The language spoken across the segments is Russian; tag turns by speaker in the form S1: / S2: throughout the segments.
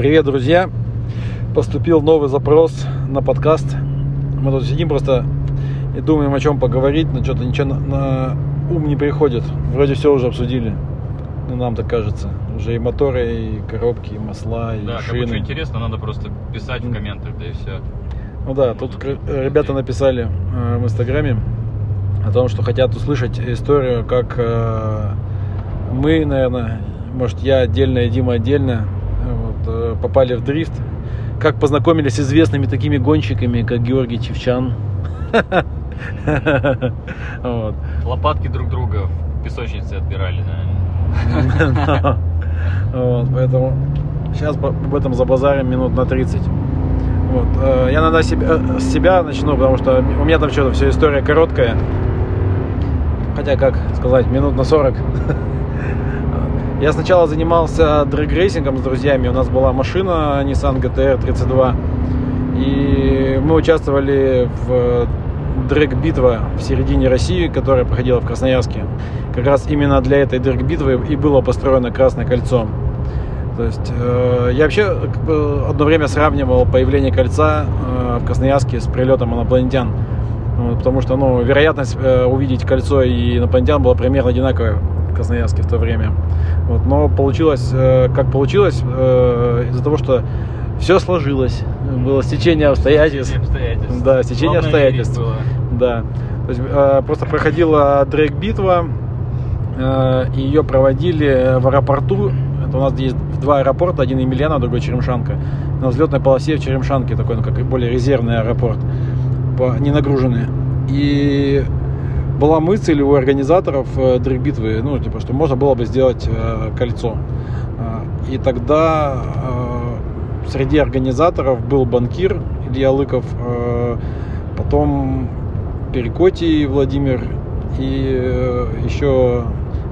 S1: Привет, друзья! Поступил новый запрос на подкаст. Мы тут сидим просто и думаем, о чем поговорить, но что-то ничего на, на ум не приходит. Вроде все уже обсудили. Ну, нам так кажется. Уже и моторы, и коробки, и масла, и
S2: Да, кому
S1: шины.
S2: что интересно, надо просто писать в комментах, да и все.
S1: Ну да, тут ребята написали э, в Инстаграме о том, что хотят услышать историю, как э, мы, наверное, может я отдельно и Дима отдельно, попали в дрифт, как познакомились с известными такими гонщиками, как Георгий Чевчан. Вот.
S2: Лопатки друг друга в песочнице отбирали.
S1: Вот, поэтому сейчас об этом забазарим минут на 30. Вот. э, Я надо себя, э, с себя начну, потому что у меня там что-то все история короткая. Хотя, как сказать, минут на 40. Я сначала занимался дрэг-рейсингом с друзьями. У нас была машина Nissan GTR 32. И мы участвовали в дрэг-битва в середине России, которая проходила в Красноярске. Как раз именно для этой дрэг-битвы и было построено Красное кольцо. То есть э, я вообще как бы, одно время сравнивал появление кольца э, в Красноярске с прилетом инопланетян. Вот, потому что ну, вероятность э, увидеть кольцо и инопланетян была примерно одинаковая Красноярске в то время. Вот, но получилось, э, как получилось, э, из-за того, что все сложилось, было стечение обстоятельств.
S2: обстоятельств.
S1: Да, стечение
S2: Главное,
S1: обстоятельств.
S2: было.
S1: Да. То есть э, просто проходила дрейк-битва, э, ее проводили в аэропорту. Это у нас есть два аэропорта, один Емельяна, другой Черемшанка. На взлетной полосе в Черемшанке такой, ну, как более резервный аэропорт, по, не нагруженный. И была мысль у организаторов э, дрейк-битвы, ну, типа, что можно было бы сделать э, кольцо. Э, И тогда э, среди организаторов был банкир Илья Лыков, э, потом Перекотий Владимир и э, еще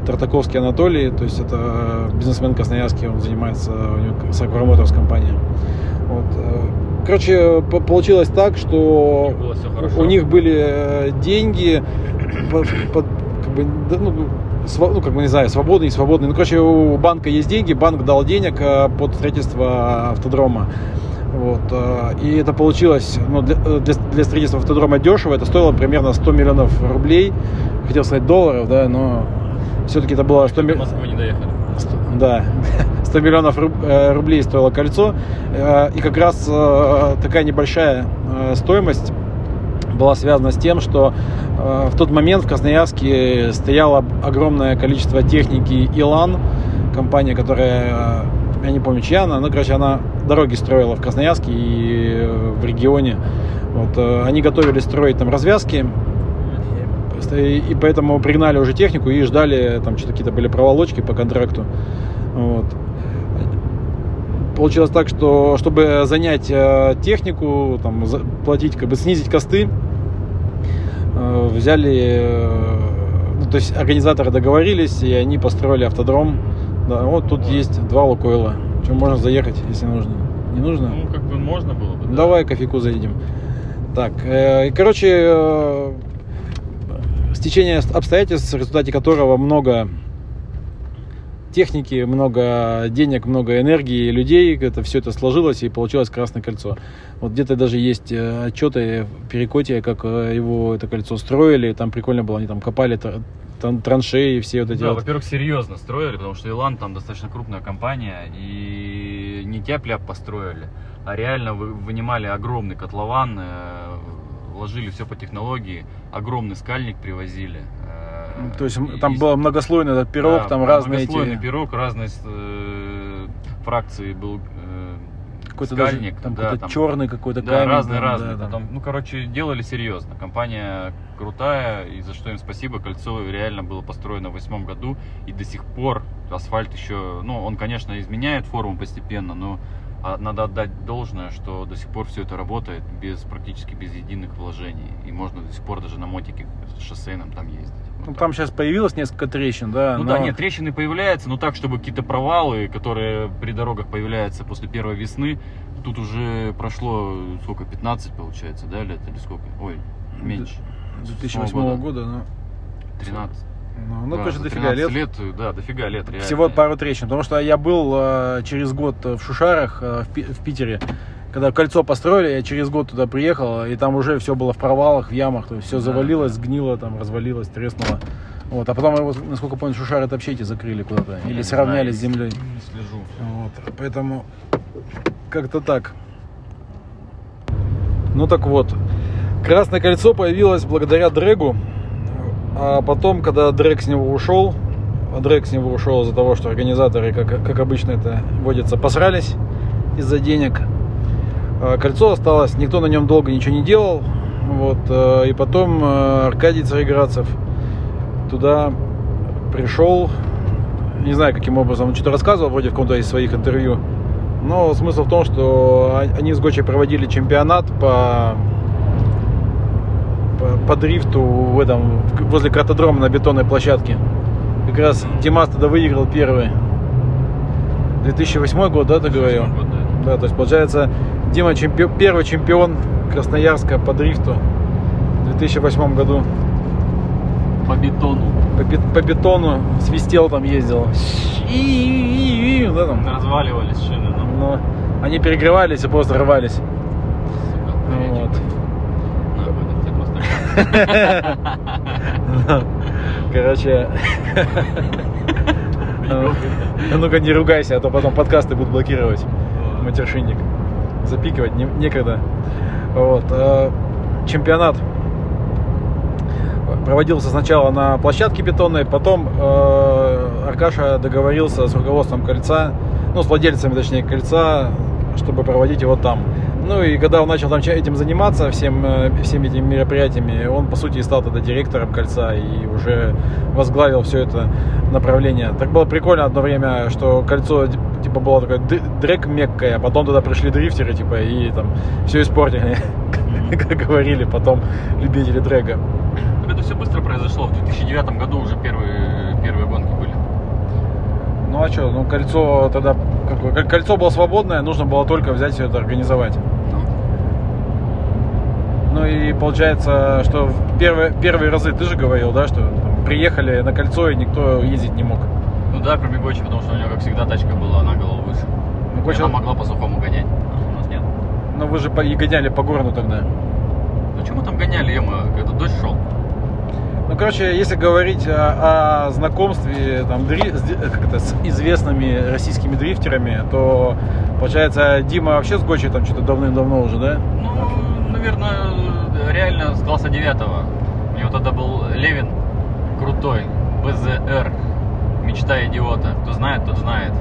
S1: Тартаковский Анатолий, то есть это бизнесмен красноярский, он занимается, у него Motors компания. Вот. Короче, по- получилось так, что
S2: У них
S1: были э, деньги, как бы, ну, сва- ну, как бы, не знаю, свободные, не свободные. Ну, короче, у банка есть деньги, банк дал денег э, под строительство автодрома. Вот, э, и это получилось ну, для, для, строительства автодрома дешево. Это стоило примерно 100 миллионов рублей. Хотел сказать долларов, да, но все-таки это было 100
S2: В
S1: миллионов.
S2: Москву не доехали.
S1: Да, 100 миллионов э, рублей стоило кольцо. Э, И как раз э, такая небольшая стоимость была связана с тем, что в тот момент в Красноярске стояло огромное количество техники Илан, компания, которая, я не помню чья она, но, короче, она дороги строила в Красноярске и в регионе. Вот, они готовились строить там развязки, и, и поэтому пригнали уже технику и ждали, там что-то какие-то были проволочки по контракту. Вот. Получилось так, что чтобы занять э, технику, там, за- платить, как бы снизить косты, э, взяли, э, ну, то есть организаторы договорились, и они построили автодром. Да, вот тут есть два Лукойла. Что, можно заехать, если нужно. Не нужно?
S2: Ну, как бы можно было бы. да.
S1: Давай кофейку заедем. Так, э, и, короче, э, стечение обстоятельств, в результате которого много техники, много денег, много энергии, людей, это все это сложилось и получилось Красное кольцо. Вот где-то даже есть э, отчеты Перекотия, как э, его это кольцо строили, там прикольно было, они там копали тран- траншеи, все вот эти
S2: Да,
S1: вот.
S2: во-первых, серьезно строили, потому что Илан там достаточно крупная компания, и не тяп-ляп построили, а реально вы- вынимали огромный котлован, э, вложили все по технологии, огромный скальник привозили. э,
S1: То есть м,
S2: и-
S1: там был многослойный этот пирог,
S2: да,
S1: там разные
S2: многослойный
S1: эти...
S2: пирог, разные э, фракции был э,
S1: Какой-то даже,
S2: скальник,
S1: там
S2: да,
S1: какой-то
S2: там-
S1: черный какой-то
S2: да,
S1: камень.
S2: разные,
S1: там,
S2: разные.
S1: да, да.
S2: Там, ну, короче, делали серьезно. Компания крутая, и за что им спасибо. Кольцо реально было построено в восьмом году, и до сих пор асфальт еще, ну, он, конечно, изменяет форму постепенно, но а, надо отдать должное, что до сих пор все это работает без практически без единых вложений, и можно до сих пор даже на мотике шоссейном там ездить. Вот
S1: Ну,
S2: так.
S1: там сейчас появилось несколько трещин, да.
S2: Ну
S1: но-
S2: да, нет, трещины появляются, но так, чтобы какие-то провалы, которые при дорогах появляются после первой весны, тут уже прошло, сколько, 15 получается, да, лет или сколько? Ой, меньше.
S1: 2008 года, ну,
S2: 13.
S1: Ну, ну
S2: Да,
S1: конечно,
S2: за
S1: дофига
S2: 13
S1: лет.
S2: Да, дофига лет, реально.
S1: Всего пару трещин. Потому что я был э, через год в Шушарах, э, в, Пи- в Питере. Когда кольцо построили, я через год туда приехал, и там уже все было в провалах, в ямах, то есть все
S2: Да,
S1: завалилось, сгнило, там развалилось, треснуло. Вот. А потом, его, насколько помню, Шушары это вообще эти закрыли куда-то. Или сравняли
S2: знаю,
S1: с землей.
S2: Не слежу.
S1: Вот. Поэтому как-то так. Ну так вот. Красное кольцо появилось благодаря Дрэгу. А потом, когда Дрэг с него ушел, Дрэг с него ушел из-за того, что организаторы, как, как обычно это водится, посрались из-за денег. А Кольцо осталось, никто на нем долго ничего не делал. Вот, э, и потом э, Аркадий Цареградцев туда пришел, не знаю каким образом, он что-то рассказывал вроде в каком-то из своих интервью. Но смысл в том, что они с Гочей проводили чемпионат по, по, по дрифту в этом, возле картодрома на бетонной площадке. Как раз Димас тогда выиграл первый. 2008 год, да, ты говорил?
S2: Вот, да.
S1: Да, то есть получается Дима чемпи- первый чемпион Красноярска по дрифту в 2008 году.
S2: По бетону.
S1: По, бет- по бетону свистел там ездил. И- да, там.
S2: Разваливались шины, ну.
S1: Но они перегревались и просто рвались.
S2: Сука,
S1: Ну вот.
S2: Нахуй этот термостакан.
S1: Короче, а ну-ка не ругайся, а то потом подкасты будут блокировать. Матершинник. Запикивать не- некогда. Вот. э, Чемпионат проводился сначала на площадке бетонной, потом э, Аркаша договорился с руководством кольца, ну, с владельцами, точнее, кольца, чтобы проводить его там. Ну и когда он начал там этим заниматься, всем, э, всеми этими мероприятиями, он, по сути, и стал тогда директором кольца и уже возглавил все это направление. Так было прикольно одно время, что кольцо типа было такое д- дрэк меккое, а потом туда пришли дрифтеры, типа, и там все испортили, как говорили потом любители.
S2: Так Это все быстро произошло. В 2009 году уже первые, первые гонки были.
S1: Ну а что, ну кольцо тогда, как кольцо было свободное, нужно было только взять все это организовать. Ну и получается, что в первые, первые разы ты же говорил, да, что там приехали на кольцо и никто ездить не мог.
S2: Ну да, кроме Гочи, потому что у него, как всегда, тачка была на голову выше.
S1: Ну,
S2: И
S1: Гоча-
S2: Она могла по сухому гонять, а у нас нет.
S1: Но вы же по- и гоняли по городу тогда.
S2: Ну что мы там гоняли, ема, когда дождь шел?
S1: Ну, короче, если говорить о, о знакомстве там, дри- с, как это, с известными российскими дрифтерами, то, получается, Дима вообще с Гочей там что-то давным-давно уже, да?
S2: Ну, наверное, реально с класса 9 У него тогда был Левин крутой, БЗР, мечта идиота. Кто знает, тот знает.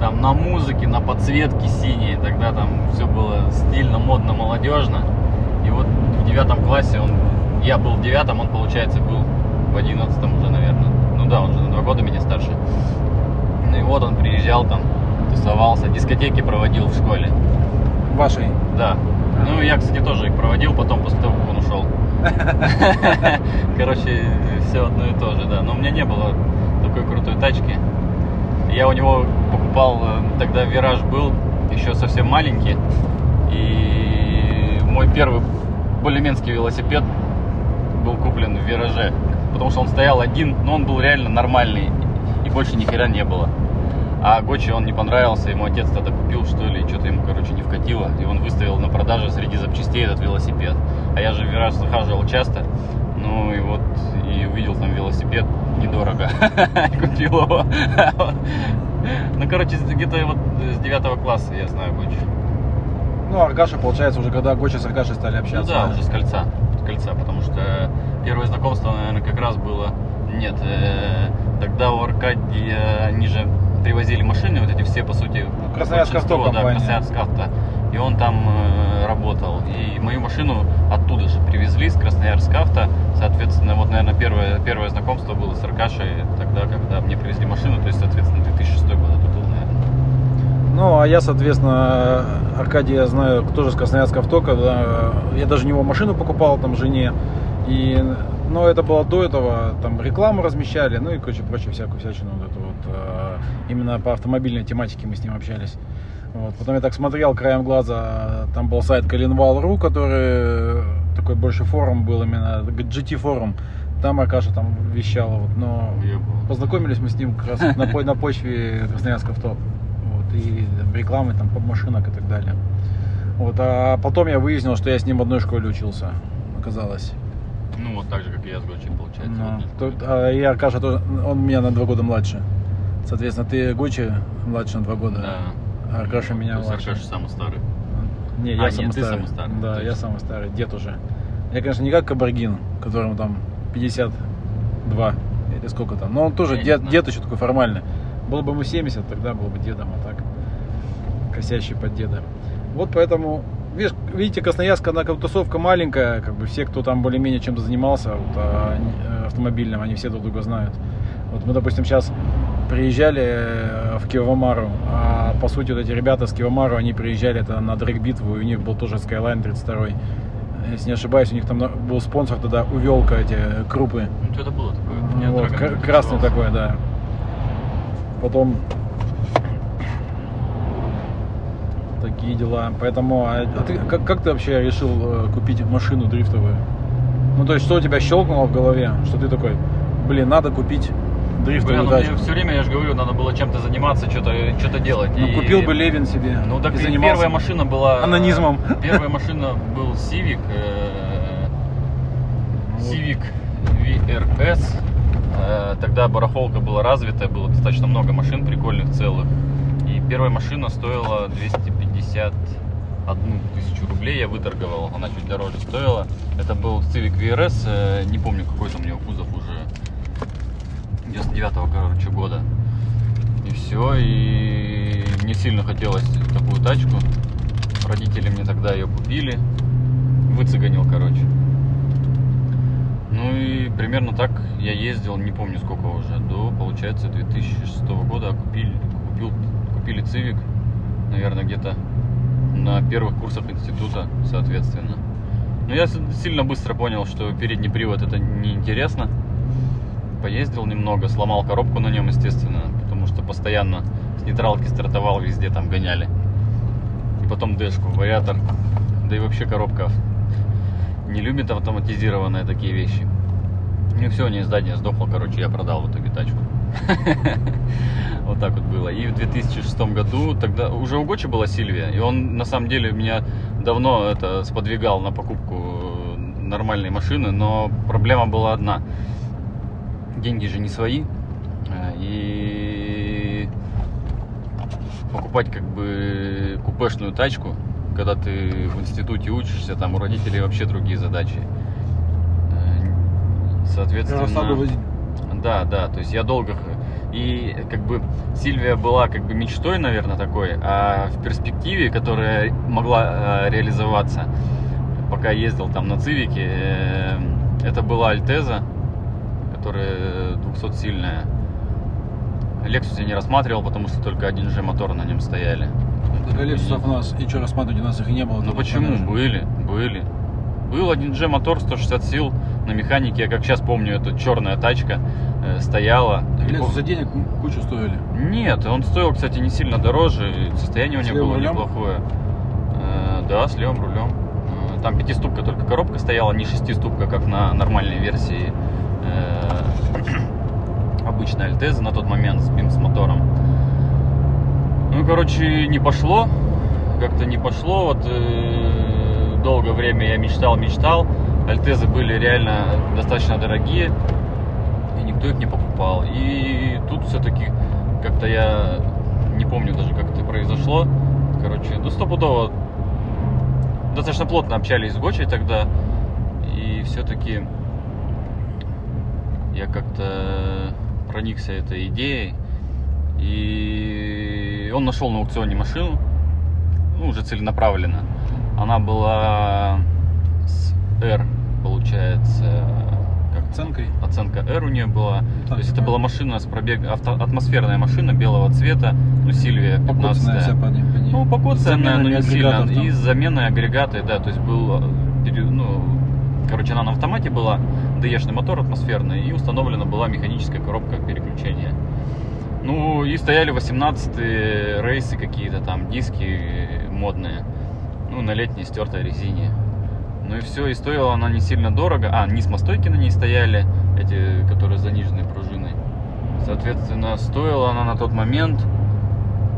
S2: Там на музыке, на подсветке синие, тогда там все было стильно, модно, молодежно. И вот в девятом классе он, я был в девятом, он, получается, был в одиннадцатом уже, наверное. Ну да, он же на два года меня старше. Ну и вот он приезжал там, тусовался, дискотеки проводил в школе.
S1: Вашей.
S2: Да. Ну, я, кстати, тоже их проводил потом, после того, как он ушел. Короче, все одно и то же, да. Но у меня не было такой крутой тачки. Я у него покупал, э, тогда Вираж был еще совсем маленький. И мой первый болеменский велосипед был куплен в Вираже. Потому что он стоял один, но он был реально нормальный. И больше ни хера не было. А Гочи он не понравился, ему отец тогда купил, что ли, что-то ему, короче, не вкатило. И он выставил на продажу среди запчастей этот велосипед. А я же в Вираж захаживал часто. Ну и вот, и увидел там велосипед недорого. Купил его. Ну, короче, где-то вот с девятого класса я знаю Гочи.
S1: Ну, Аркаша, получается, уже когда Гоча с Аркашей стали
S2: Ну
S1: общаться.
S2: да, уже с кольца. С кольца, потому что первое знакомство, наверное, как раз было. Нет, э, тогда у Аркадия они же привозили машины, вот эти все, по сути,
S1: Красноярск авто
S2: да. Красноярск авто. И он там э, работал. И мою машину оттуда же привезли, с Красноярск авто. Соответственно, вот, наверное, первое, первое знакомство было с Аркашей тогда, когда мне привезли машину, то есть, соответственно, 2006 год это был, наверное.
S1: Ну, а я, соответственно, Аркадий, я знаю, тоже с Красноярска авто, когда я даже у него машину покупал, там, жене. И, ну, это было до этого, там, рекламу размещали, ну и, короче, прочее, всякую всячину, вот это вот, э, именно по автомобильной тематике мы с ним общались. Вот. Потом я так смотрел краем глаза, там был сайт Коленвал.ру, который такой больше форум был именно, GT форум. Там Аркаша там вещала, вот, но познакомились мы с ним как раз на, на почве Красноярск авто. Вот, и рекламы там машинок и так далее. Вот, а потом я выяснил, что я с ним в одной школе учился, оказалось.
S2: Ну, вот так же, как и я с Гочи, получается.
S1: Да.
S2: вот.
S1: Тут, а, и Аркаша тоже, он меня на два года младше. Соответственно, ты Гуччи младше на два года.
S2: Да.
S1: А Аркаша меня
S2: То есть
S1: младше.
S2: Аркаша самый старый.
S1: Не,
S2: А,
S1: я
S2: нет,
S1: самый
S2: ты
S1: старый.
S2: самый старый,
S1: Да, я самый старый, дед уже. Я, конечно, не как Кабаргин, которому там 52 или сколько там. Но он тоже
S2: Я
S1: дед, дед еще такой формальный. Было бы ему 70, тогда был бы дедом, а так косящий под деда. Вот поэтому, видишь, видите, Красноярск, она как тусовка маленькая, как бы все, кто там более-менее чем-то занимался вот, а, э, автомобильным, они все друг друга знают. Вот мы, допустим, сейчас приезжали э, в Киевомару, а по сути вот эти ребята с Киевомару, они приезжали это на дрэг-битву, и у них был тоже Skyline 32 если не ошибаюсь, у них там был спонсор тогда Увелка, эти э, крупы.
S2: Ну, что-то было такое.
S1: Вот, красный такой, да. Потом такие дела. Поэтому, а, а ты как, как ты вообще решил э, купить машину дрифтовую? Ну, то есть, что у тебя щелкнуло в голове, что ты такой, блин, надо купить дрифтовую
S2: Бля, ну мне все время, я же говорю, надо было чем-то заниматься, что-то что делать.
S1: Ну,
S2: И-
S1: купил бы Левин себе.
S2: Ну, так
S1: и
S2: и
S1: занимался
S2: первая машина была...
S1: анонизмом.
S2: Первая машина был Civic. э, Civic VRS. Э, Тогда барахолка была развитая, было достаточно много машин прикольных, целых. И первая машина стоила 251 тысячу рублей, я выторговал, она чуть дороже стоила. Это был Civic VRS, э, не помню какой там у него кузов уже, 99-го, короче, года. И все, и мне сильно хотелось такую тачку. Родители мне тогда ее купили. Выцеганил, короче. Ну и примерно так я ездил, не помню сколько уже, до, получается, 2006 года купили, купил, купили Цивик, наверное, где-то на первых курсах института, соответственно. Но я сильно быстро понял, что передний привод это неинтересно. Поездил немного, сломал коробку на нем, естественно, потому что постоянно с нейтралки стартовал, везде там гоняли. И потом дэшку, вариатор, да и вообще коробка не любит автоматизированные такие вещи. И все, не издание сдохло, короче, я продал в итоге тачку. Вот так вот было. И в 2006 году, тогда уже у Гочи была Сильвия, и он на самом деле меня давно это сподвигал на покупку э, нормальной машины, но проблема была одна. Деньги же не свои, э, и покупать как бы купешную тачку, когда ты в институте учишься, там у родителей вообще другие задачи. Э, Соответственно,
S1: возить.
S2: Да, да, то есть я долго и как бы Сильвия была как бы мечтой, наверное, такой, а в перспективе, которая могла э, реализоваться, пока ездил там на Цивике, э, это была Альтеза, которая 200-сильная. Lexus я не рассматривал, потому что только 1G мотор на нем стояли.
S1: Лексусов у нас, и что, рассматривать у нас их и не было.
S2: Ну почему?
S1: продажи.
S2: Были, были. Был 1G мотор 160 сил на механике, я как сейчас помню, это черная тачка э, стояла.
S1: Так
S2: И
S1: Лексусы
S2: по-
S1: денег кучу стоили.
S2: Нет, он стоил, кстати, не сильно дороже, состояние у
S1: С
S2: него было
S1: рулем?
S2: неплохое. Э, да, с левым рулем. Э, там пятиступка только коробка стояла, не шестиступка, как на нормальной версии э, обычной Альтезы на тот момент с бимс мотором. Ну, короче, не пошло. Как-то не пошло. Вот э, долгое время я мечтал, мечтал. Альтезы были реально достаточно дорогие. И никто их не покупал. И тут все-таки как-то я не помню даже, как это произошло. Короче, ну стопудово достаточно плотно общались с Гочей тогда. И все-таки я как-то проникся этой идеей. И он нашел на аукционе машину, ну, уже целенаправленно. Она была с R, получается, как
S1: Оценкой.
S2: оценка R у нее была.
S1: Так,
S2: То есть это была машина с пробег, авто- атмосферная машина белого цвета, ну, Сильвия 15
S1: Покоцанная вся по ней, по ней.
S2: ну, покоцанная, но не сильно.
S1: там.
S2: И с заменой агрегаты, да, то есть был, ну, короче, она на автомате была, ДЕшный мотор атмосферный, и установлена была механическая коробка переключения. Ну, и стояли 18 рейсы какие-то там, диски модные, ну, на летней стертой резине. Ну и все, и стоила она не сильно дорого. А, низ мостойки на ней стояли, эти, которые с заниженной пружиной. Соответственно, стоила она на тот момент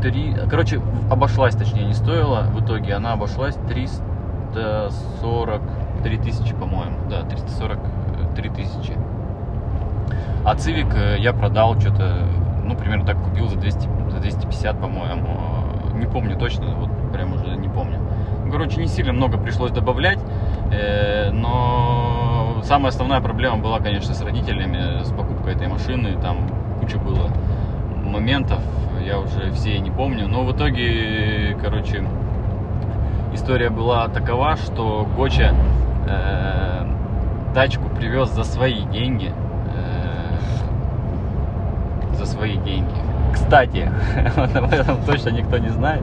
S2: 3... Короче, обошлась, точнее, не стоила. В итоге она обошлась 343 тысячи, по-моему. Да, 343 тысячи. А Цивик э, я продал что-то, ну, примерно так купил за 200, за 250, по-моему. Не помню точно, вот прям уже не помню. Короче, не сильно много пришлось добавлять, э, но самая основная проблема была, конечно, с родителями, с покупкой этой машины. Там куча было моментов, я уже все не помню. Но в итоге, короче, история была такова, что Гоча э, тачку привез за свои деньги. э, за свои деньги. Кстати, об этом точно никто не знает.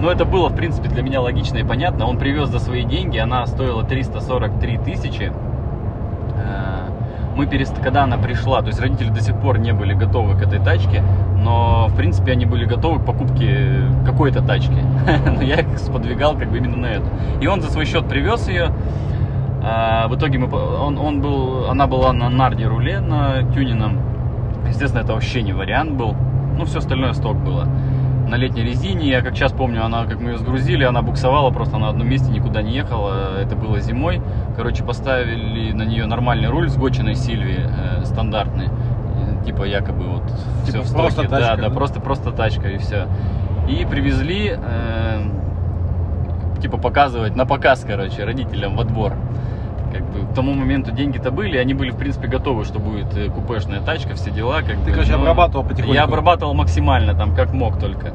S2: Но это было, в принципе, для меня логично и понятно. Он привез за свои деньги, она стоила 343 тысячи. Э, Мы перест... Когда она пришла, то есть родители до сих пор не были готовы к этой тачке, но, в принципе, они были готовы к покупке какой-то тачки. Но я их сподвигал как бы именно на эту. И он за свой счет привез ее. А, В итоге мы, он, он был, она была на нарде руле, на тюнином. Естественно, это вообще не вариант был. Ну, все остальное сток было. На летней резине, я как сейчас помню, она, как мы ее сгрузили, она буксовала просто на одном месте, никуда не ехала. Это было зимой. Короче, поставили на нее нормальный руль с гочиной Сильви, э, стандартный. Типа якобы вот
S1: Типа
S2: все в
S1: просто
S2: стоке.
S1: тачка,
S2: да, да,
S1: да?
S2: просто, просто тачка и все. И привезли, э, типа показывать, на показ, короче, родителям во двор. Как бы к тому моменту деньги-то были, они были, в принципе, готовы, что будет э, купешная тачка, все дела. Как бы,
S1: короче, обрабатывал потихоньку.
S2: Я обрабатывал максимально, там, как мог только.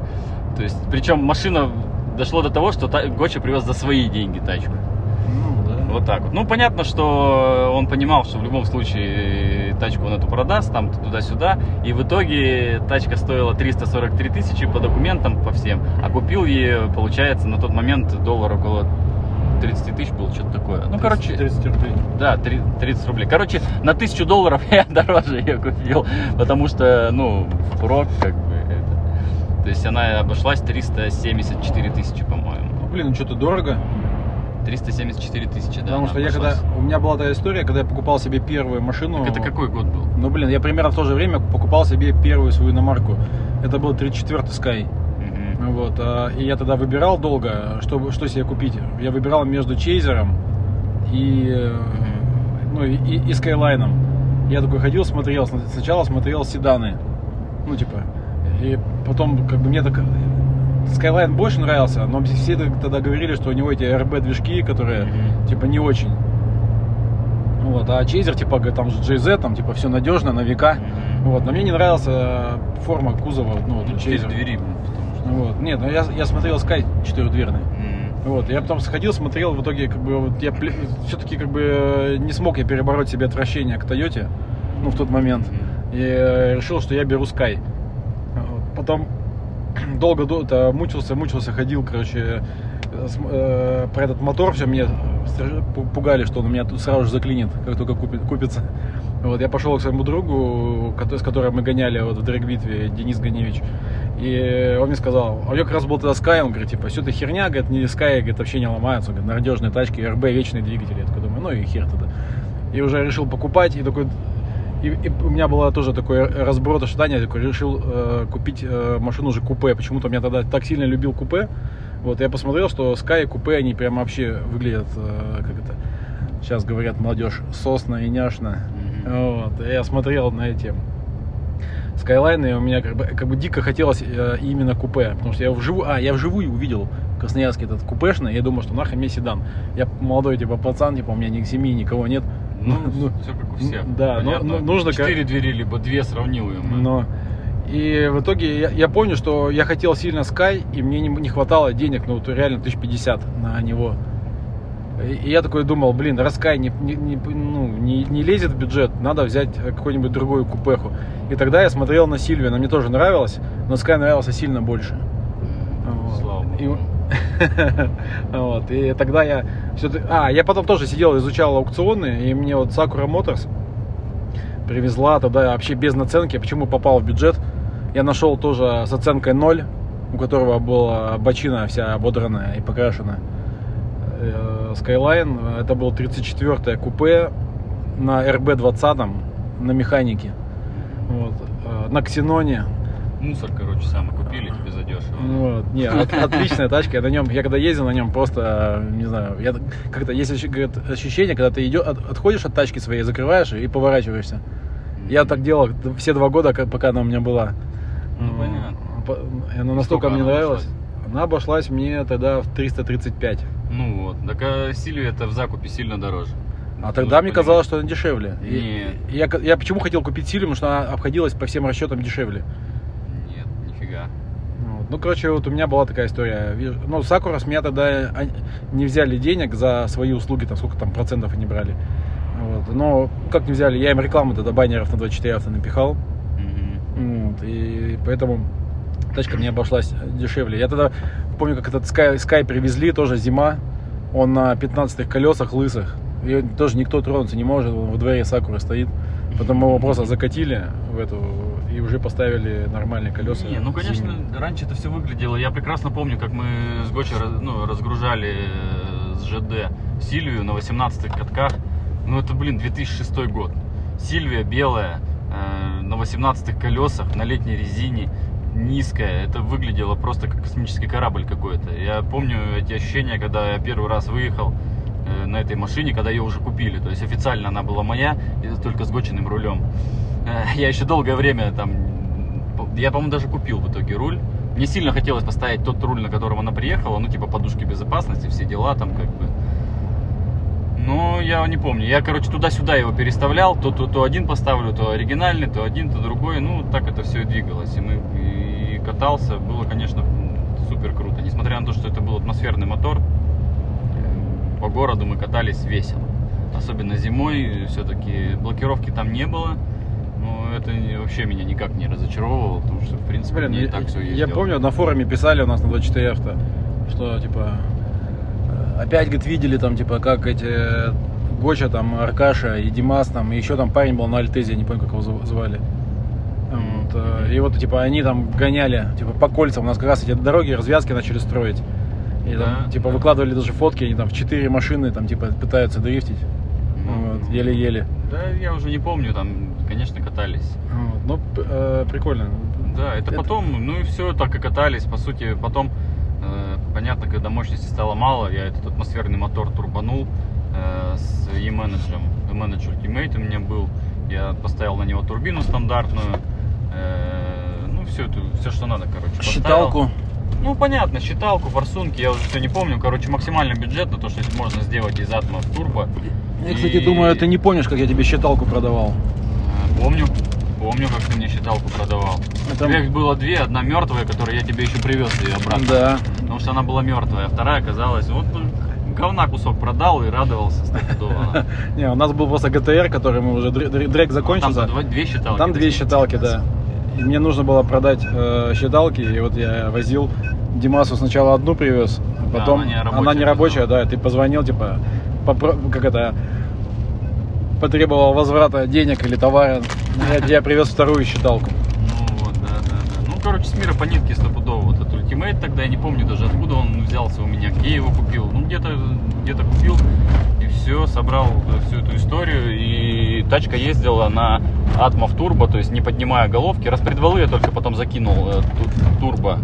S2: То есть, причем машина дошло до того, что та- Гоча привез за свои деньги тачку.
S1: Ну, да.
S2: Вот так вот. Ну, понятно, что он понимал, что в любом случае тачку он эту продаст, там туда-сюда. И в итоге тачка стоила 343 тысячи по документам, по всем. А купил ее, получается, на тот момент доллар около 30 тысяч был, что-то такое. Ну, короче,
S1: 30 рублей.
S2: да, три- 30 рублей. Короче, на тысячу долларов я дороже ее купил, потому что, ну, впрок, как бы, это. То есть она обошлась 374 тысячи, по-моему.
S1: Ну, блин, ну что-то дорого.
S2: 374 тысячи, да.
S1: Потому что я когда... У меня была та история, когда я покупал себе первую машину.
S2: Так это какой год был?
S1: Ну, блин, я примерно в то же время покупал себе первую свою иномарку. Это был 34-й Sky. Вот, а, и я тогда выбирал долго, что, что себе купить. Я выбирал между Чейзером и, э, ну, и, и, Скайлайном. Я такой ходил, смотрел, сна- сначала смотрел седаны. Ну, типа, и потом, как бы мне так Skyline больше нравился, но все тогда говорили, что у него эти RB-движки, которые,
S2: Мгм.
S1: типа, не очень. Вот, а Чейзер, типа, там же JZ, там, типа, все надежно, на века.
S2: Мгм.
S1: Вот, но мне не нравилась э, форма кузова, ну, вот,
S2: Ну,
S1: Чейзера.
S2: двери.
S1: Вот. Нет, ну я, я смотрел Sky четырехдверный. Вот. Я потом сходил, смотрел, в итоге, как бы, вот я все-таки как бы не смог я перебороть себе отвращение к Тойоте, ну, в тот момент. И э, решил, что я беру Sky. Вот. Потом долго до- мучился, мучился, ходил, короче, э, э, про этот мотор все мне пугали, что он у меня тут сразу же заклинит, как только купит, купится. Вот, я пошел к своему другу, кото- с которым мы гоняли вот в дрэг-битве, Денис Ганевич. И он мне сказал, а него как раз был тогда Sky, он говорит, типа, все это херня, говорит, не Sky, говорит, вообще не ломаются, говорит, надежные тачки, RB, вечные двигатели. Я такой думаю, ну и хер тогда. И уже решил покупать, и такой, и, и у меня было тоже такой разброд ожидания, я такой решил э, купить э, машину уже купе. Почему-то я тогда так сильно любил купе. Вот, я посмотрел, что Sky и купе, они прям вообще выглядят, э, как это, сейчас говорят молодежь, сосно и няшно.
S2: Мгм.
S1: Вот, я смотрел на эти Skyline, и у меня как бы, как бы дико хотелось э, именно купе, потому что я вживую, а, я вживую увидел в Красноярске этот купешный, я думал, что нахрен мне седан. Я молодой, типа, пацан, типа, у меня ни семьи, никого нет.
S2: Ну,
S1: Ну,
S2: все как у всех.
S1: да, ну,
S2: Понятно.
S1: ну, нужно как-
S2: Четыре двери, либо две сравниваемые.
S1: Но и в итоге я, я понял, что я хотел сильно Sky, и мне не, не хватало денег, ну вот реально 1050 на него. И, и я такой думал, блин, раз Sky не, не, не- ну, не, не лезет в бюджет, надо взять какую-нибудь другую купеху. И тогда я смотрел на Сильвию, она мне тоже нравилась, но Sky нравился сильно больше. Вот.
S2: Слава
S1: И-
S2: богу.
S1: вот, и тогда я все А, я потом тоже сидел, изучал аукционы, и мне вот Sakura Motors привезла тогда вообще без наценки. Почему попал в бюджет? Я нашел тоже с оценкой 0, у которого была бочина вся ободранная и покрашена. э, Skyline. Это был 34-е купе на RB20 на механике. Вот. э, На Ксеноне.
S2: Мусор, короче, самый купили тебе задешево.
S1: Вот. Не, от- отличная тачка. Я на нем, я когда ездил на нем, просто, э, не знаю, я как-то есть ощущение, когда ты идешь, от- отходишь от тачки своей, закрываешь и поворачиваешься. Я так делал все два года, пока она у меня была.
S2: Ну, понятно.
S1: Она настолько мне
S2: она
S1: нравилась.
S2: обошлась?
S1: Она обошлась мне тогда в 335.
S2: Ну вот. Так а Сильвия это в закупе сильно дороже.
S1: А
S2: Нужно
S1: тогда мне
S2: понимать.
S1: казалось, что она дешевле.
S2: Нет.
S1: и я, я почему хотел купить Силию, потому что она обходилась по всем расчетам дешевле.
S2: Нет, нифига.
S1: Вот. Ну, короче, вот у меня была такая история. Ну, Сакура с меня тогда не взяли денег за свои услуги, там сколько там процентов они брали. Вот. Но как не взяли, я им рекламу тогда баннеров на 24 авто напихал. Вот. И поэтому тачка мне обошлась дешевле. Я тогда помню, как этот Sky, Sky привезли, тоже зима. Он на 15 колесах лысых. И тоже никто тронуться не может, он во дворе Сакура стоит. Потом мы его просто закатили в эту и уже поставили нормальные колеса.
S2: Не, ну конечно,
S1: зимние.
S2: раньше это все выглядело. Я прекрасно помню, как мы с Гочи ну, разгружали э, с ЖД Сильвию на 18 катках. Ну это, блин, 2006 год. Сильвия белая, на 18 колесах, на летней резине, низкая. Это выглядело просто как космический корабль какой-то. Я помню эти ощущения, когда я первый раз выехал э, на этой машине, когда ее уже купили. То есть официально она была моя, только с Гочиным рулем. Э, Я еще долгое время там... Я, по-моему, даже купил в итоге руль. Мне сильно хотелось поставить тот руль, на котором она приехала, ну, типа подушки безопасности, все дела там как бы. Но я не помню. Я, короче, туда-сюда его переставлял. То, то, то один поставлю, то оригинальный, то один, то другой. Ну, так это все и двигалось. И, мы, и катался. Было, конечно, супер круто. Несмотря на то, что это был атмосферный мотор, по городу мы катались весело. Особенно зимой, все-таки блокировки там не было. Но это не- вообще меня никак не разочаровывало, потому что, в принципе,
S1: Блин,
S2: мне и
S1: я,
S2: так все
S1: я помню, на форуме писали у нас на 24 авто, что типа опять, говорит, видели там, типа, как эти э, Гоча, там, Аркаша и Димас, там, и еще там парень был на Альтезе, я не помню, как его зв- звали. Вот, э, и вот, типа, они там гоняли, типа, по кольцам, у нас как раз эти дороги, развязки начали строить. И там,
S2: Да,
S1: типа,
S2: да.
S1: выкладывали даже фотки, они там в четыре машины, там, типа, пытаются дрифтить.
S2: Ну,
S1: Вот, еле-еле.
S2: Да, я уже не помню, там, конечно, катались.
S1: Вот, ну, э, прикольно.
S2: Да, это,
S1: Это-
S2: потом, ну и все, так и катались. По сути, потом, понятно, когда мощности стало мало, я этот атмосферный мотор турбанул э, с e-менеджером. E-менедж Ultimate у меня был. Я поставил на него турбину стандартную. э, ну, все, это, все, что надо, короче. поставил.
S1: Считалку.
S2: Ну, понятно, считалку, форсунки, я уже все не помню. Короче, максимально бюджетно, то, что можно сделать из атома в турбо.
S1: Я, кстати,
S2: И-
S1: думаю, ты не помнишь, как я тебе считалку продавал.
S2: Помню, помню, как ты мне считалку продавал.
S1: Это-
S2: У тебя их было две, одна мертвая, которую я тебе еще привез ее обратно.
S1: Да.
S2: Потому что она была мертвая, а вторая оказалась, вот ну, говна кусок продал и радовался стопудово.
S1: Не, у нас был просто ГТР, который мы уже др- др- дрек закончился.
S2: Там две считалки.
S1: Там две считалки, да. И мне нужно было продать э, считалки, и вот я возил Димасу сначала одну привез, а
S2: Да,
S1: потом
S2: она не рабочая
S1: она не рабочая,
S2: оказалась.
S1: да, ты позвонил, типа, попро- как это, потребовал возврата денег или товара, я, я привез вторую считалку.
S2: Ну вот, да, да, да. Ну, короче, с мира по нитке стопудово. Вот этот ультимейт тогда, я не помню даже откуда он взялся у меня, где я его купил. Ну, где-то где купил и все, собрал всю эту историю. И тачка ездила на Atmos Turbo, то есть не поднимая головки. Распредвалы я только потом закинул э, ту- турбо.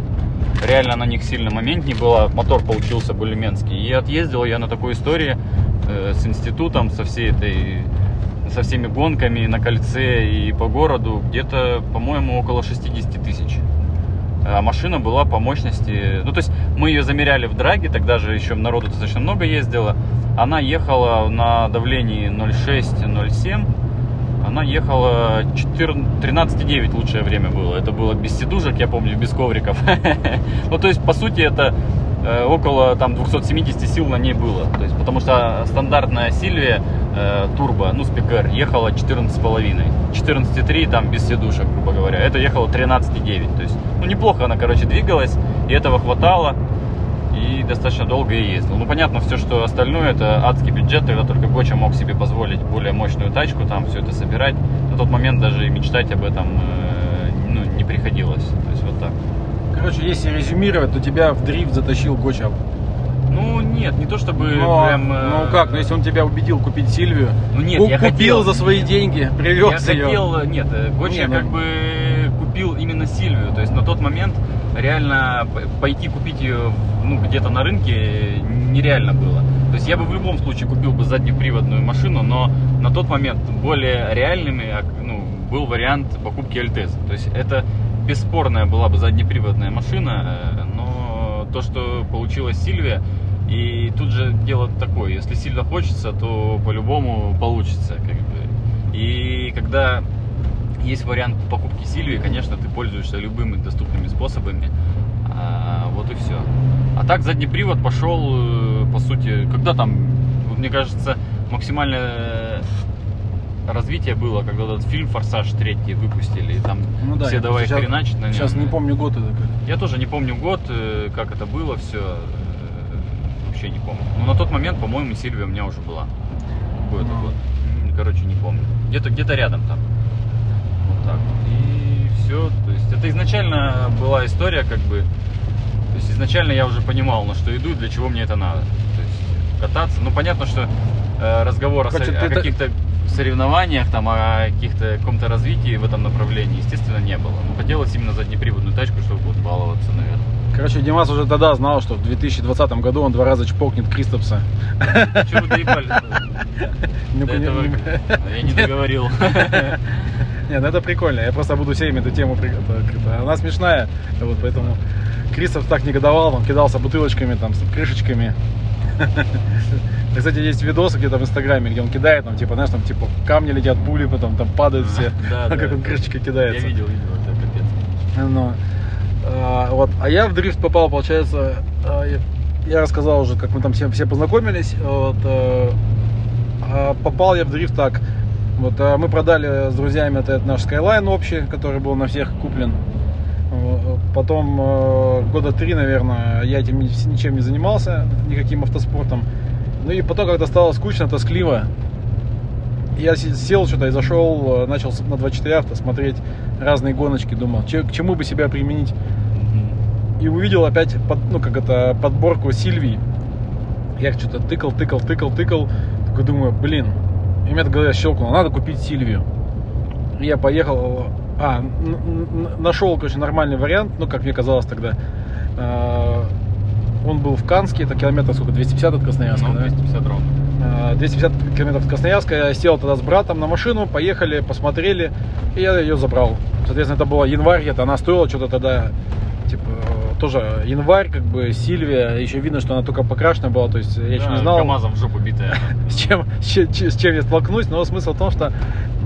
S2: Реально на них сильно момент не было, мотор получился булеменский. И отъездил я на такой истории э, с институтом, со всей этой со всеми гонками на кольце и по городу где-то, по-моему, около 60 тысяч. А машина была по мощности, ну то есть мы ее замеряли в драге, тогда же еще народу достаточно много ездило. Она ехала на давлении 0,6-0,7, она ехала 14 13,9 лучшее время было. Это было без сидушек, я помню, без ковриков. Ну то есть по сути это около там 270 сил на ней было. То есть, потому что стандартная Сильвия э, турбо, ну спикер, ехала 14,5. 14,3 там без сидушек, грубо говоря. Это ехало 13,9. То есть, ну неплохо она, короче, двигалась, и этого хватало. И достаточно долго я ездил. Ну, понятно, все, что остальное, это адский бюджет. Тогда только Гоча мог себе позволить более мощную тачку, там все это собирать. На тот момент даже и мечтать об этом э, ну, не приходилось. То есть вот так.
S1: Короче, если резюмировать, то тебя в дрифт затащил Гоча.
S2: Ну, нет, не то чтобы
S1: Но,
S2: прям... э,
S1: ну как, ну если он тебя убедил купить Сильвию,
S2: Ну нет, я
S1: купил
S2: хотел.
S1: за свои деньги,
S2: Я
S1: привез ее.
S2: хотел, нет, э, Гочи
S1: Не, ну-
S2: как бы купил именно Сильвию, то есть на тот момент реально пойти купить ее ну, где-то на рынке нереально было. То есть я бы в любом случае купил бы заднеприводную машину, но на тот момент более реальными а, ну, был вариант покупки Альтеза. То есть это бесспорная была бы заднеприводная машина, э, но то, что получилась Сильвия, и тут же дело такое, если сильно хочется, то по-любому получится. Как бы. И когда есть вариант покупки Сильвии, конечно, ты пользуешься любыми доступными способами. А, вот и все. А так задний привод пошел, э, по сути, когда там, мне кажется, максимальное развитие было, когда этот фильм «Форсаж 3» выпустили, и там
S1: Ну да,
S2: все давай
S1: щас-
S2: хреначить на нем.
S1: Сейчас не помню год это.
S2: Я тоже не помню год, э, как это было все. Вообще не помню. Но на тот момент, по-моему, Сильвия у меня уже была. Какой это
S1: Ну.
S2: год? Короче, не помню. Где-то где рядом там. Вот так. И все. То есть это изначально была история, как бы. То есть изначально я уже понимал, на что иду и для чего мне это надо. То есть кататься. Ну, понятно, что э, разговор о,
S1: Короче,
S2: о
S1: это-
S2: каких-то соревнованиях, там, о каких-то каком-то развитии в этом направлении, естественно, не было. Но хотелось именно заднеприводную тачку, чтобы вот баловаться, наверное.
S1: Короче, Димас уже тогда знал, что в 2020 году он два раза чпокнет Кристопса.
S2: Чего вы доебались?
S1: Ну,
S2: До
S1: не-
S2: этого
S1: не-
S2: Я не договорил.
S1: Нет, ну это прикольно. Я просто буду всем эту тему... Она смешная, вот поэтому Кристоф так негодовал, он кидался бутылочками, там, с крышечками. Кстати, есть видосы где-то в Инстаграме, где он кидает, там, типа, знаешь, там, типа, камни летят, пули, потом там падают все.
S2: Да, да.
S1: Как он крышечкой
S2: Я
S1: кидается.
S2: видел, видел, это капец.
S1: Ну, а, вот. А я в дрифт попал, получается, а, я, я рассказал уже, как мы там все, все познакомились. Вот, э, а попал я в дрифт так. Вот, мы продали с друзьями этот наш Skyline общий, который был на всех куплен. Вот, Потом э, года три, наверное, я этим ни- ничем не занимался, никаким автоспортом. Ну и потом, когда стало скучно, тоскливо, я се- сел что-то и зашел, э, начал на 24 авто смотреть разные гоночки, думал, че- к чему бы себя применить. И увидел опять, под- ну, как это, подборку Сильвии. Я что-то тыкал, тыкал, тыкал, тыкал. Такой думаю, блин. И у меня в голове щелкнуло, надо купить Сильвию. И я поехал, а, нашел, короче, нормальный вариант, ну, как мне казалось тогда. А, Он был в Канске, это километров сколько, 250 от Красноярска,
S2: Ну,
S1: да?
S2: 250 ровно.
S1: А, 250 километров от Красноярска. Я сел тогда с братом на машину, поехали, посмотрели, и я ее забрал. Соответственно, это было январь, это она стоила что-то тогда, типа, тоже январь, как бы, Сильвия, еще видно, что она только покрашена была, то есть я еще не
S2: Да,
S1: знал,
S2: КамАЗом в жопу битая.
S1: с чем, с чем, с чем я столкнусь, но смысл в том, что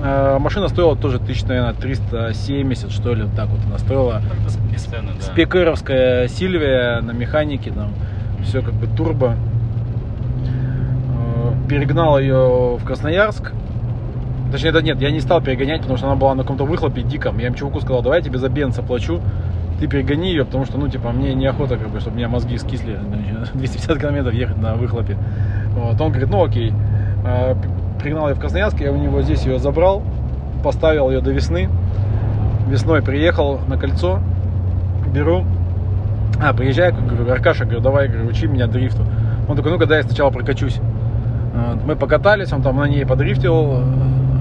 S1: э, машина стоила тоже тысяч, наверное, 370, что ли, вот так вот она стоила.
S2: Цены, да.
S1: Спекеровская Сильвия на механике, там все как бы турбо. Э, Перегнал ее в Красноярск. Точнее, это нет, я не стал перегонять, потому что она была на каком-то выхлопе диком. Я им чуваку сказал, давай я тебе за бенз оплачу, ты перегони ее, потому что, ну, типа, мне неохота, как бы, чтобы у меня мозги скисли, 250 километров ехать на выхлопе. Вот. Он говорит, ну, окей. Э, Пригнал ее в Красноярск, я у него здесь ее забрал, поставил ее до весны. Весной приехал на кольцо, беру, а, приезжаю, говорю, Аркаша, говорю, давай, говорю, учи меня дрифту. Он такой, ну-ка, дай я сначала прокачусь. Мы покатались, он там на ней подрифтил.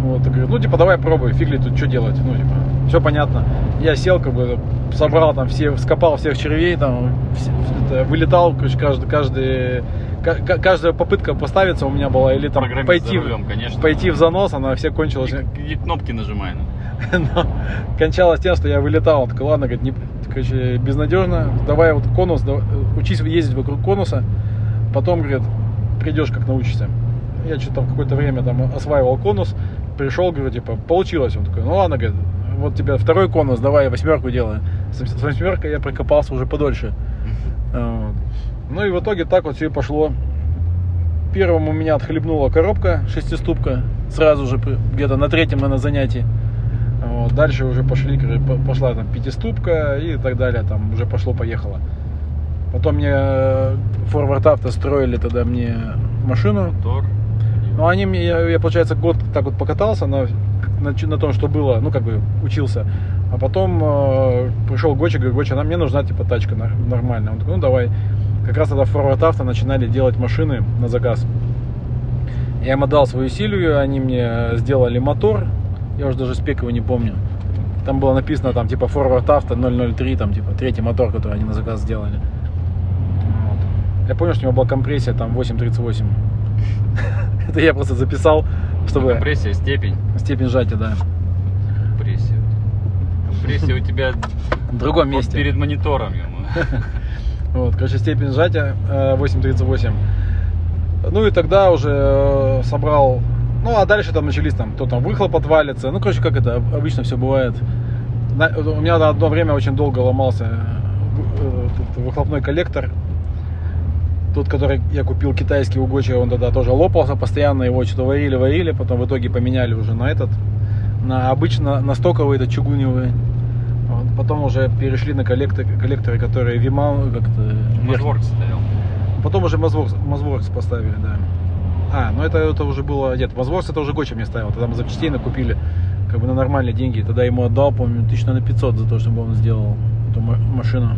S1: Вот, и говорит, ну, типа, давай пробуй, фиг ли тут, что делать. Ну, типа, все понятно. Я сел, как бы, собрал там все, скопал всех червей, там, все- это, вылетал, короче, каждый, каждый, ка- ка- каждая попытка поставиться у меня была, или там
S2: Программист
S1: пойти,
S2: рулем, конечно.
S1: пойти в занос, она все кончилась.
S2: И, и кнопки нажимай. ну.
S1: Но кончалось тем, что я вылетал. Он такой, ладно, говорит, не, короче, безнадежно. Давай вот конус, давай, учись ездить вокруг конуса. Потом, говорит, придешь, как научишься. Я что-то там какое-то время там осваивал конус. Пришел, говорю, типа, получилось. Он такой, ну ладно, говорит, вот тебе второй конус, давай восьмерку делаем. С, с восьмеркой я прокопался уже подольше. Вот. Ну и в итоге так вот все и пошло. Первым у меня отхлебнула коробка шестиступка, сразу же где-то на третьем, наверное, занятии. Вот. Дальше уже пошли, пошла там пятиступка и так далее, там уже пошло-поехало. Потом мне э, Forward Auto строили тогда мне машину.
S2: Мотор.
S1: Ну, они мне, я, я, получается, год так вот покатался на, на, на том, что было, ну, как бы учился. А потом э, пришел Гоча, говорит, Гоча, нам мне нужна, типа, тачка нормальная. Он такой, ну, давай. как раз тогда Forward Auto начинали делать машины на заказ. Я им отдал свою Сильвию, они мне сделали мотор, я уже даже спек его не помню. Там было написано там типа Forward Auto 003, там типа третий мотор, который они на заказ сделали. Вот. Я понял, что у него была компрессия там 838. Это я просто записал, чтобы...
S2: Компрессия, степень.
S1: Степень сжатия, да.
S2: Компрессия. Компрессия у тебя
S1: В другом месте.
S2: перед монитором. ему.
S1: Вот, короче, степень сжатия э, 8.38. Ну и тогда уже э, собрал. Ну, а дальше там начались там, то там выхлоп отвалится. Ну, короче, как это обычно все бывает. У меня на одно время очень долго ломался э, э, выхлопной коллектор. Тот, который я купил китайский у он тогда тоже лопался постоянно, его что-то варили, варили, потом в итоге поменяли уже на этот, на обычно, на стоковый, это чугуневый. Вот, Потом уже перешли на коллекторы, коллекторы которые Виман, как-то
S2: Мажворк стоял.
S1: Потом уже Мазворкс, Мазворкс поставили, да. А, ну это, это уже было... Нет, Мазворкс это уже Гоча мне ставил. Тогда мы запчастей накупили как бы на нормальные деньги. Тогда ему отдал, помню, тысяч на 500 за то, чтобы он сделал эту ма- машину.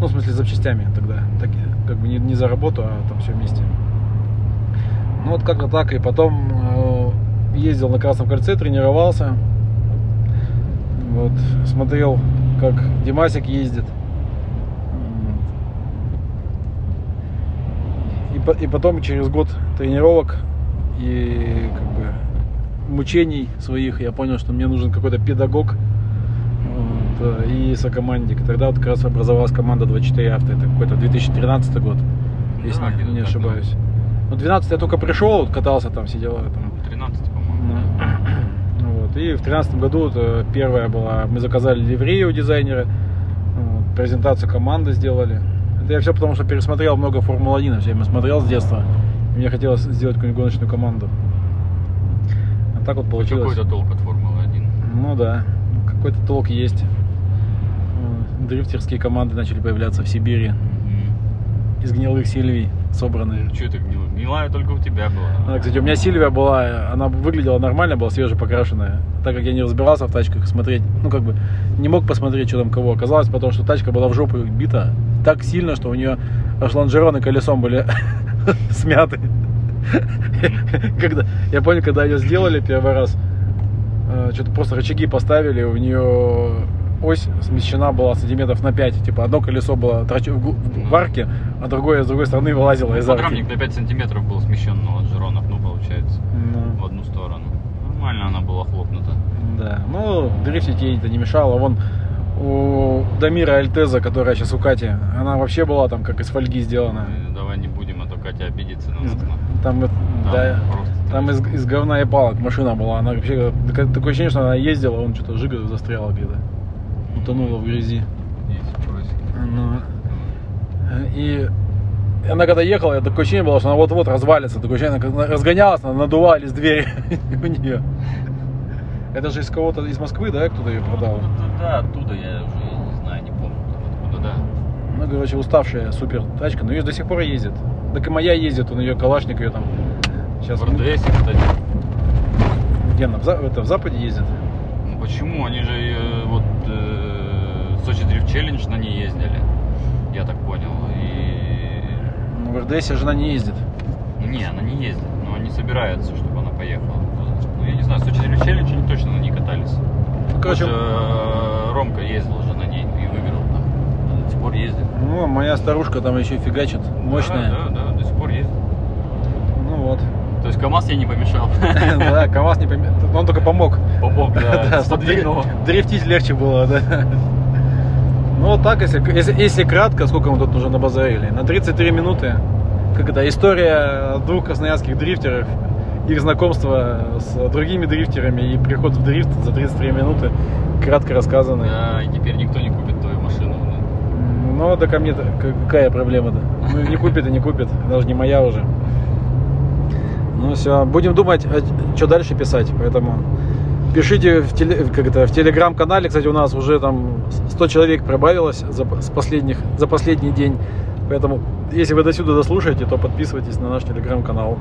S1: Ну, в смысле, запчастями тогда. Так, как бы не, не за работу, а там все вместе. Ну, вот как-то так. И потом э, ездил на Красном кольце, тренировался. Вот, смотрел, как Димасик ездит. И, и потом через год тренировок и как бы мучений своих я понял, что мне нужен какой-то педагог и сокомандник. Тогда вот как раз образовалась команда 24 авто. Это какой-то 2013 год, если
S2: Да,
S1: не, не ошибаюсь. Ну, 12 я только пришел, вот катался там, сидел там.
S2: 13, по-моему.
S1: Ну, Вот. И в тринадцатом году вот, э, первая была, мы заказали ливрею у дизайнера, вот, презентацию команды сделали. Это я все потому, что пересмотрел много Формулы-1, все время смотрел с детства. И мне хотелось сделать какую-нибудь гоночную команду. А так вот получилось.
S2: Какой-то толк от Формулы-1.
S1: Ну да, какой-то толк есть. Дрифтерские команды начали появляться в Сибири. Из гнилых Сильвий собранные.
S2: Че это гнило? Гнилая только у тебя была.
S1: Она, кстати, у меня Сильвия была, она выглядела нормально, была свеже покрашенная. Так как я не разбирался в тачках, смотреть, ну как бы, не мог посмотреть, что там кого. Оказалось, потому что тачка была в жопу бита так сильно, что у нее аж лонжероны колесом были смяты. Когда, я помню, когда ее сделали первый раз, э, что-то просто рычаги поставили, у нее ось смещена была сантиметров на 5. Типа одно колесо было в, гу- в арке, а другое с другой стороны вылазило из арки.
S2: Подрамник на 5 сантиметров был смещен на лонжеронах, ну, получается,
S1: Ну.
S2: в одну сторону. Нормально она была хлопнута.
S1: Да, ну, дрифтить ей это не мешало. Вон у Дамира Альтеза, которая сейчас у Кати, она вообще была там как из фольги сделана.
S2: Э, Давай не будем, а то Катя обидится на нас.
S1: Там,
S2: Там
S1: да,
S2: просто
S1: там из, из говна и палок машина была. Она вообще, такое такое ощущение, что она ездила, он что-то жига застряла где-то. Утонула в грязи. Ну, и она когда ехала, я такое ощущение было, что она вот-вот развалится. Такое ощущение, она разгонялась, она надувались двери у нее. Это же из кого-то из Москвы, да, кто-то ее продал?
S2: Откуда, да, оттуда я уже не знаю, не помню откуда, да.
S1: Ну, короче, уставшая супер тачка, но ее до сих пор ездит. Так и моя ездит, у нее калашник ее там. Сейчас
S2: В РДС, кстати.
S1: где она? В, это, в Западе ездит.
S2: Ну почему? Они же вот Сочи Дрифт Челлендж на ней ездили. Я так понял. И
S1: Ну, в РДС жена не ездит.
S2: не, она не ездит, но они собираются, чтобы она поехала. туда. Ну я не знаю, Сочи Дрифт Челлендж они точно на ней катались.
S1: Короче,
S2: Вот, э, Ромка ездил же на ней и выиграл. там. До сих пор ездит.
S1: ну, моя старушка там еще фигачит. Мощная.
S2: Да, да, да, до сих пор ездит.
S1: Ну вот.
S2: То есть КамАЗ ей не помешал.
S1: Да, КамАЗ не помню. Он только помог.
S2: Помог, да,
S1: чтобы дрифтить легче было, да. Ну вот так, если, если, если кратко, сколько мы тут уже набазарили? На 33 минуты. Как это, история двух красноярских дрифтеров, их знакомство с другими дрифтерами и приход в дрифт за 33 минуты кратко рассказаны.
S2: Да, и теперь никто не купит твою машину. да.
S1: Ну, да ко мне какая проблема-то? Ну, не купит и не купит, даже не моя уже. Ну все, будем думать, что дальше писать, поэтому пишите в, теле- как это, в телеграм-канале, кстати, у нас уже там 100 человек прибавилось за, с последних, за последний день, поэтому если вы до сюда дослушаете, то подписывайтесь на наш телеграм-канал.